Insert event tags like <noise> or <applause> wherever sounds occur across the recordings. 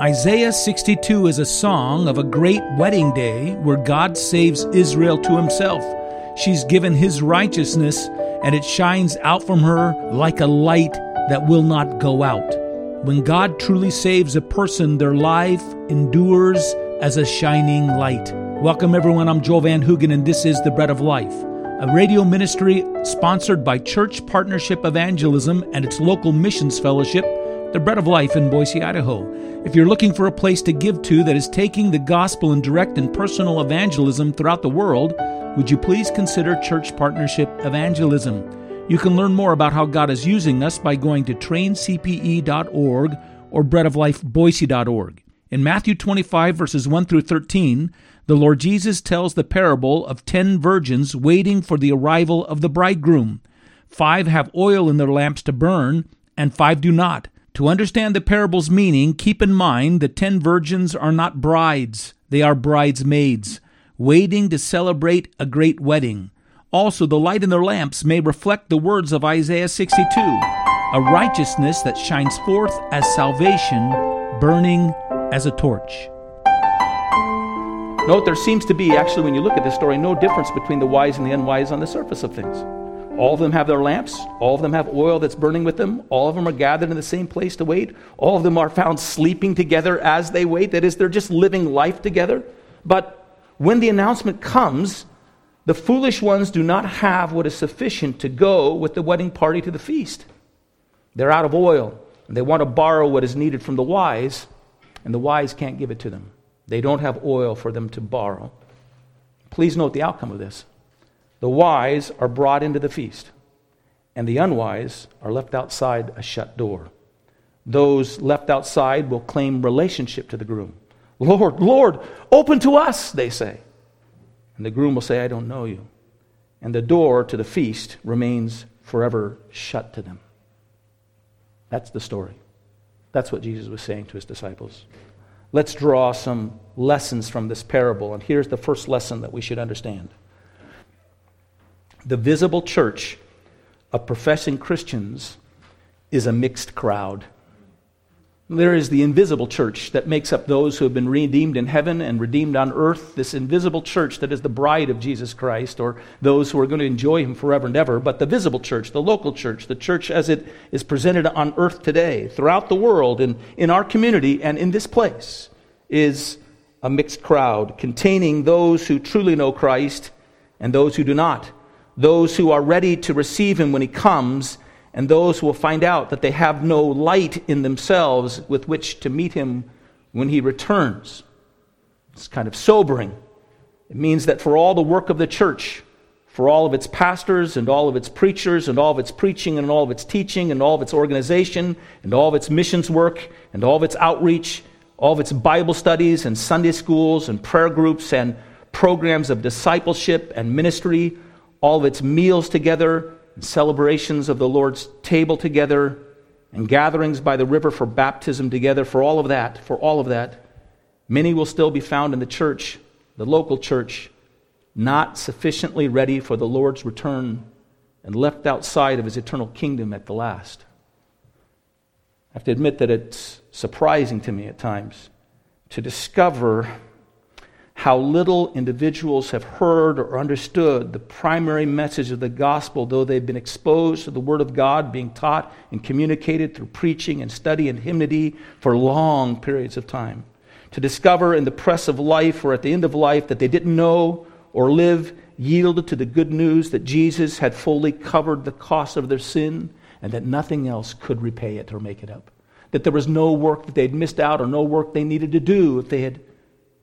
Isaiah 62 is a song of a great wedding day where God saves Israel to himself. She's given his righteousness, and it shines out from her like a light that will not go out. When God truly saves a person, their life endures as a shining light. Welcome, everyone. I'm Joel Van Hoogen, and this is The Bread of Life, a radio ministry sponsored by Church Partnership Evangelism and its local missions fellowship the Bread of Life in Boise, Idaho. If you're looking for a place to give to that is taking the gospel in direct and personal evangelism throughout the world, would you please consider Church Partnership Evangelism? You can learn more about how God is using us by going to traincpe.org or breadoflifeboise.org. In Matthew 25, verses 1 through 13, the Lord Jesus tells the parable of ten virgins waiting for the arrival of the bridegroom. Five have oil in their lamps to burn, and five do not. To understand the parable's meaning, keep in mind the ten virgins are not brides, they are bridesmaids, waiting to celebrate a great wedding. Also, the light in their lamps may reflect the words of Isaiah 62 a righteousness that shines forth as salvation, burning as a torch. Note there seems to be, actually, when you look at this story, no difference between the wise and the unwise on the surface of things. All of them have their lamps. All of them have oil that's burning with them. All of them are gathered in the same place to wait. All of them are found sleeping together as they wait. That is, they're just living life together. But when the announcement comes, the foolish ones do not have what is sufficient to go with the wedding party to the feast. They're out of oil, and they want to borrow what is needed from the wise, and the wise can't give it to them. They don't have oil for them to borrow. Please note the outcome of this. The wise are brought into the feast, and the unwise are left outside a shut door. Those left outside will claim relationship to the groom. Lord, Lord, open to us, they say. And the groom will say, I don't know you. And the door to the feast remains forever shut to them. That's the story. That's what Jesus was saying to his disciples. Let's draw some lessons from this parable. And here's the first lesson that we should understand the visible church of professing Christians is a mixed crowd. There is the invisible church that makes up those who have been redeemed in heaven and redeemed on earth, this invisible church that is the bride of Jesus Christ, or those who are going to enjoy him forever and ever. But the visible church, the local church, the church as it is presented on earth today, throughout the world, and in our community and in this place, is a mixed crowd containing those who truly know Christ and those who do not those who are ready to receive him when he comes, and those who will find out that they have no light in themselves with which to meet him when he returns. It's kind of sobering. It means that for all the work of the church, for all of its pastors and all of its preachers and all of its preaching and all of its teaching and all of its organization and all of its missions work and all of its outreach, all of its Bible studies and Sunday schools and prayer groups and programs of discipleship and ministry, all of its meals together, and celebrations of the Lord's table together, and gatherings by the river for baptism together, for all of that, for all of that, many will still be found in the church, the local church, not sufficiently ready for the Lord's return and left outside of his eternal kingdom at the last. I have to admit that it's surprising to me at times to discover how little individuals have heard or understood the primary message of the gospel, though they've been exposed to the Word of God being taught and communicated through preaching and study and hymnody for long periods of time. To discover in the press of life or at the end of life that they didn't know or live yielded to the good news that Jesus had fully covered the cost of their sin and that nothing else could repay it or make it up. That there was no work that they'd missed out or no work they needed to do if they had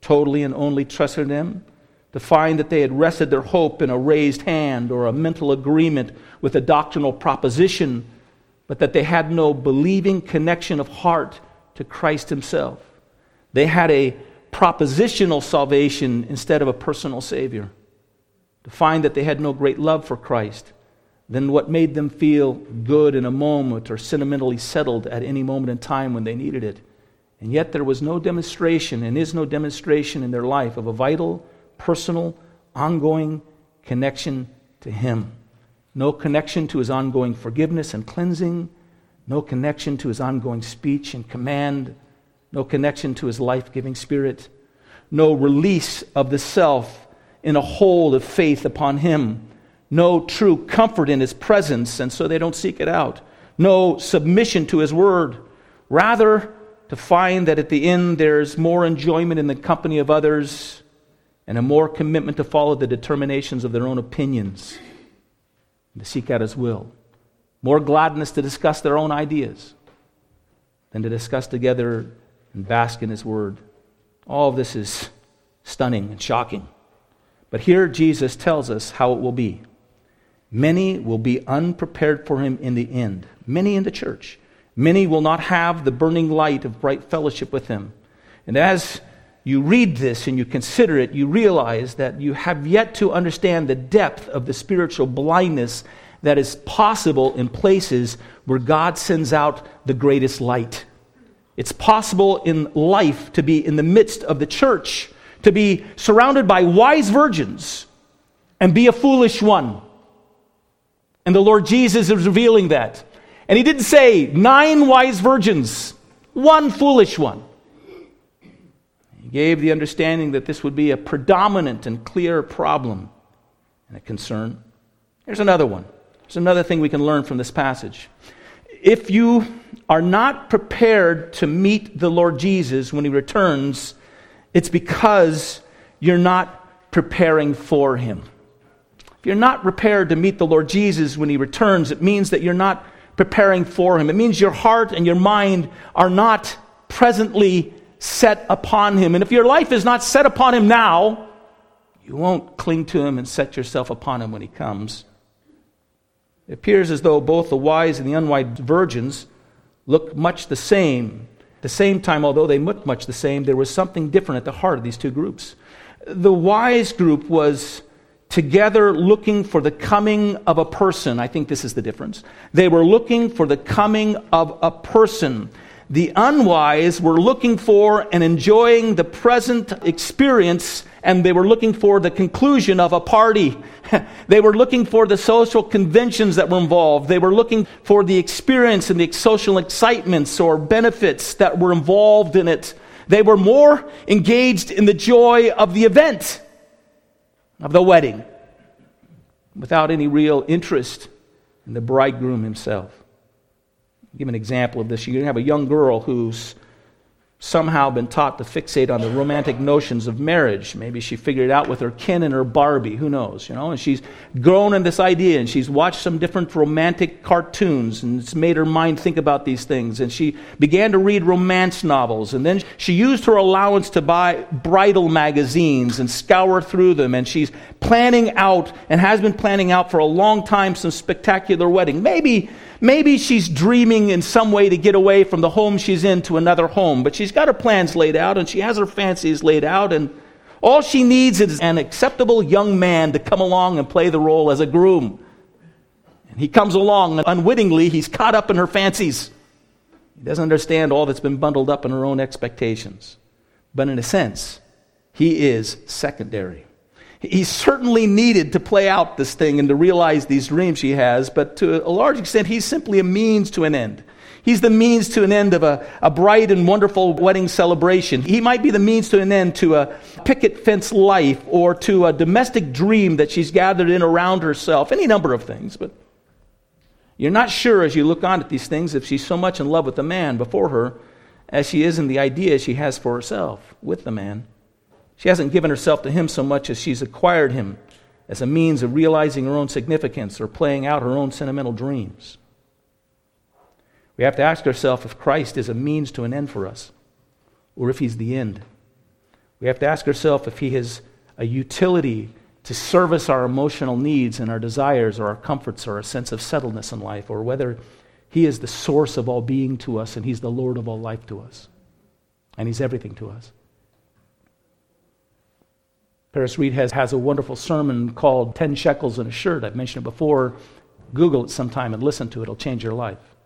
totally and only trusted Him, to find that they had rested their hope in a raised hand or a mental agreement with a doctrinal proposition, but that they had no believing connection of heart to Christ Himself. They had a propositional salvation instead of a personal Savior. To find that they had no great love for Christ, then what made them feel good in a moment or sentimentally settled at any moment in time when they needed it. And yet there was no demonstration and is no demonstration in their life of a vital, personal, ongoing connection to Him. No connection to His ongoing forgiveness and cleansing. No connection to His ongoing speech and command. no connection to his life giving spirit, no release of the self in a hold of faith upon him, no true comfort in his presence, and so they don't seek it out, no submission to his word. Rather, to find that at the end there's more enjoyment in the company of others and a more commitment to follow the determinations of their own opinions and to seek out His will. More gladness to discuss their own ideas than to discuss together and bask in His Word. All of this is stunning and shocking. But here Jesus tells us how it will be. Many will be unprepared for Him in the end, many in the church. Many will not have the burning light of bright fellowship with Him. And as you read this and you consider it, you realize that you have yet to understand the depth of the spiritual blindness that is possible in places where God sends out the greatest light. It's possible in life to be in the midst of the church, to be surrounded by wise virgins and be a foolish one. And the Lord Jesus is revealing that. And he didn't say nine wise virgins, one foolish one. He gave the understanding that this would be a predominant and clear problem and a concern. Here's another one. There's another thing we can learn from this passage. If you are not prepared to meet the Lord Jesus when he returns, it's because you're not preparing for him. If you're not prepared to meet the Lord Jesus when he returns, it means that you're not preparing for him. It means your heart and your mind are not presently set upon him. And if your life is not set upon him now, you won't cling to him and set yourself upon him when he comes. It appears as though both the wise and the unwise virgins look much the same. At the same time, although they looked much the same, there was something different at the heart of these two groups. The wise group was together looking for the coming of a person. I think this is the difference. They were looking for the coming of a person. The unwise were looking for and enjoying the present experience, and they were looking for the conclusion of a party. <laughs> they were looking for the social conventions that were involved. They were looking for the experience and the social excitements or benefits that were involved in it. They were more engaged in the joy of the event of the wedding without any real interest in the bridegroom himself. I'll give an example of this. You have a young girl who's somehow been taught to fixate on the romantic notions of marriage. Maybe she figured it out with her Ken and her Barbie, who knows, you know, and she's grown in this idea and she's watched some different romantic cartoons and it's made her mind think about these things and she began to read romance novels and then she used her allowance to buy bridal magazines and scour through them and she's planning out and has been planning out for a long time some spectacular wedding. Maybe Maybe she's dreaming in some way to get away from the home she's in to another home, but she's got her plans laid out and she has her fancies laid out, and all she needs is an acceptable young man to come along and play the role as a groom. And he comes along, and unwittingly, he's caught up in her fancies. He doesn't understand all that's been bundled up in her own expectations. But in a sense, he is secondary. He's certainly needed to play out this thing and to realize these dreams she has, but to a large extent, he's simply a means to an end. He's the means to an end of a, a bright and wonderful wedding celebration. He might be the means to an end to a picket fence life or to a domestic dream that she's gathered in around herself, any number of things. But you're not sure as you look on at these things if she's so much in love with the man before her as she is in the idea she has for herself with the man. She hasn't given herself to him so much as she's acquired him as a means of realizing her own significance or playing out her own sentimental dreams. We have to ask ourselves if Christ is a means to an end for us or if he's the end. We have to ask ourselves if he is a utility to service our emotional needs and our desires or our comforts or a sense of settledness in life, or whether he is the source of all being to us and he's the Lord of all life to us. And he's everything to us. Paris Reidhead has, has a wonderful sermon called 10 Shekels in a Shirt. I've mentioned it before. Google it sometime and listen to it, it'll change your life.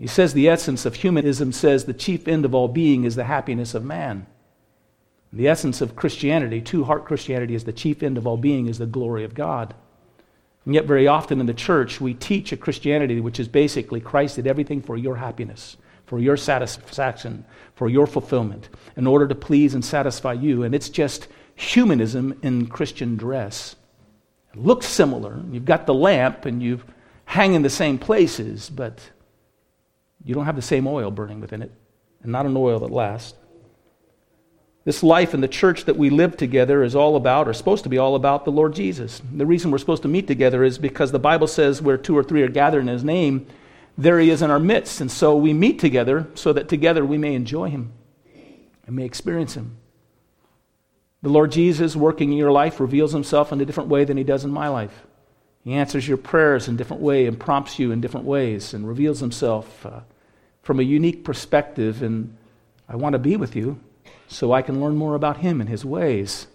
He says the essence of humanism says the chief end of all being is the happiness of man. The essence of Christianity, two heart Christianity, is the chief end of all being is the glory of God. And yet, very often in the church, we teach a Christianity which is basically Christ did everything for your happiness for your satisfaction, for your fulfillment, in order to please and satisfy you. And it's just humanism in Christian dress. It looks similar. You've got the lamp and you hang in the same places, but you don't have the same oil burning within it, and not an oil that lasts. This life in the church that we live together is all about, or supposed to be all about, the Lord Jesus. The reason we're supposed to meet together is because the Bible says where two or three are gathered in His name, there He is in our midst. And so we meet together so that together we may enjoy Him and may experience Him. The Lord Jesus, working in your life, reveals Himself in a different way than He does in my life. He answers your prayers in different way and prompts you in different ways and reveals Himself uh, from a unique perspective. And I want to be with you so I can learn more about him and his ways.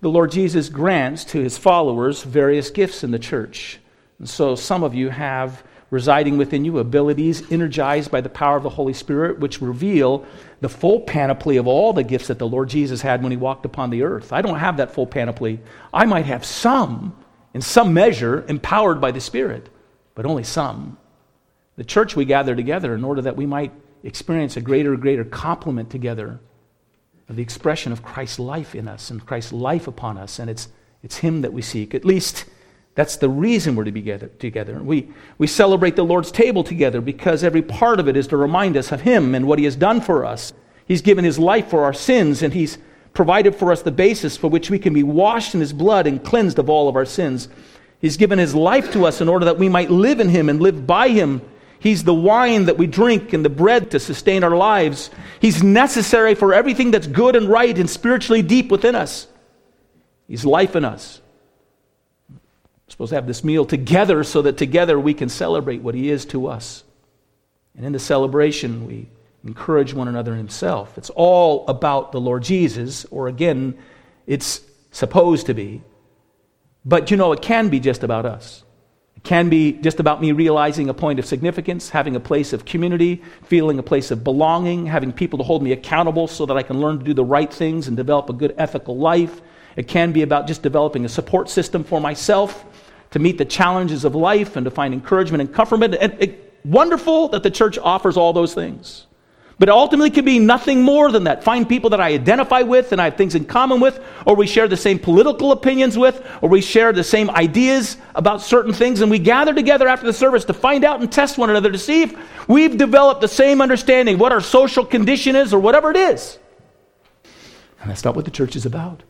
The Lord Jesus grants to his followers various gifts in the church. And so some of you have residing within you abilities energized by the power of the Holy Spirit, which reveal the full panoply of all the gifts that the Lord Jesus had when he walked upon the earth. I don't have that full panoply. I might have some, in some measure, empowered by the Spirit, but only some. The church we gather together in order that we might experience a greater greater complement together of the expression of Christ's life in us and Christ's life upon us, and it's, it's Him that we seek. At least that's the reason we're to be together. together. We, we celebrate the Lord's table together because every part of it is to remind us of Him and what He has done for us. He's given His life for our sins, and He's provided for us the basis for which we can be washed in His blood and cleansed of all of our sins. He's given His life to us in order that we might live in Him and live by Him He's the wine that we drink and the bread to sustain our lives. He's necessary for everything that's good and right and spiritually deep within us. He's life in us. Supposed to have this meal together so that together we can celebrate what He is to us. And in the celebration, we encourage one another in Himself. It's all about the Lord Jesus, or again, it's supposed to be. But you know, it can be just about us It can be just about me realizing a point of significance, having a place of community, feeling a place of belonging, having people to hold me accountable so that I can learn to do the right things and develop a good ethical life. It can be about just developing a support system for myself to meet the challenges of life and to find encouragement and comfort. And it, wonderful that the church offers all those things. But ultimately can be nothing more than that. Find people that I identify with and I have things in common with, or we share the same political opinions with, or we share the same ideas about certain things, and we gather together after the service to find out and test one another to see if we've developed the same understanding, what our social condition is, or whatever it is. And that's not what the church is about.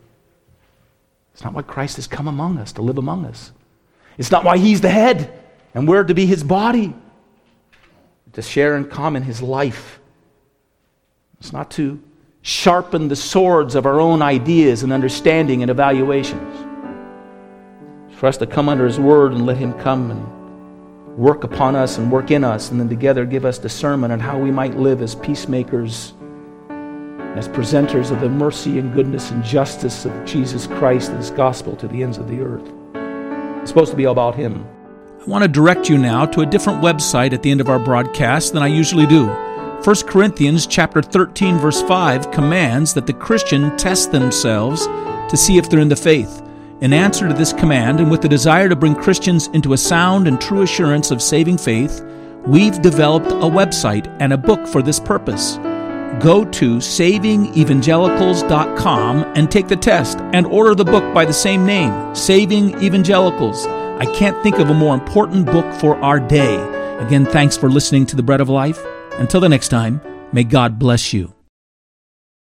It's not what Christ has come among us to live among us. It's not why he's the head and we're to be his body, to share in common his life it's not to sharpen the swords of our own ideas and understanding and evaluations. It's for us to come under His Word and let Him come and work upon us and work in us, and then together give us discernment on how we might live as peacemakers, as presenters of the mercy and goodness and justice of Jesus Christ and His gospel to the ends of the earth. It's supposed to be about Him. I want to direct you now to a different website at the end of our broadcast than I usually do. 1 Corinthians chapter 13 verse 5 commands that the Christian test themselves to see if they're in the faith. In answer to this command and with the desire to bring Christians into a sound and true assurance of saving faith, we've developed a website and a book for this purpose. Go to savingevangelicals.com and take the test and order the book by the same name, Saving Evangelicals. I can't think of a more important book for our day. Again, thanks for listening to The Bread of Life. Until the next time, may God bless you.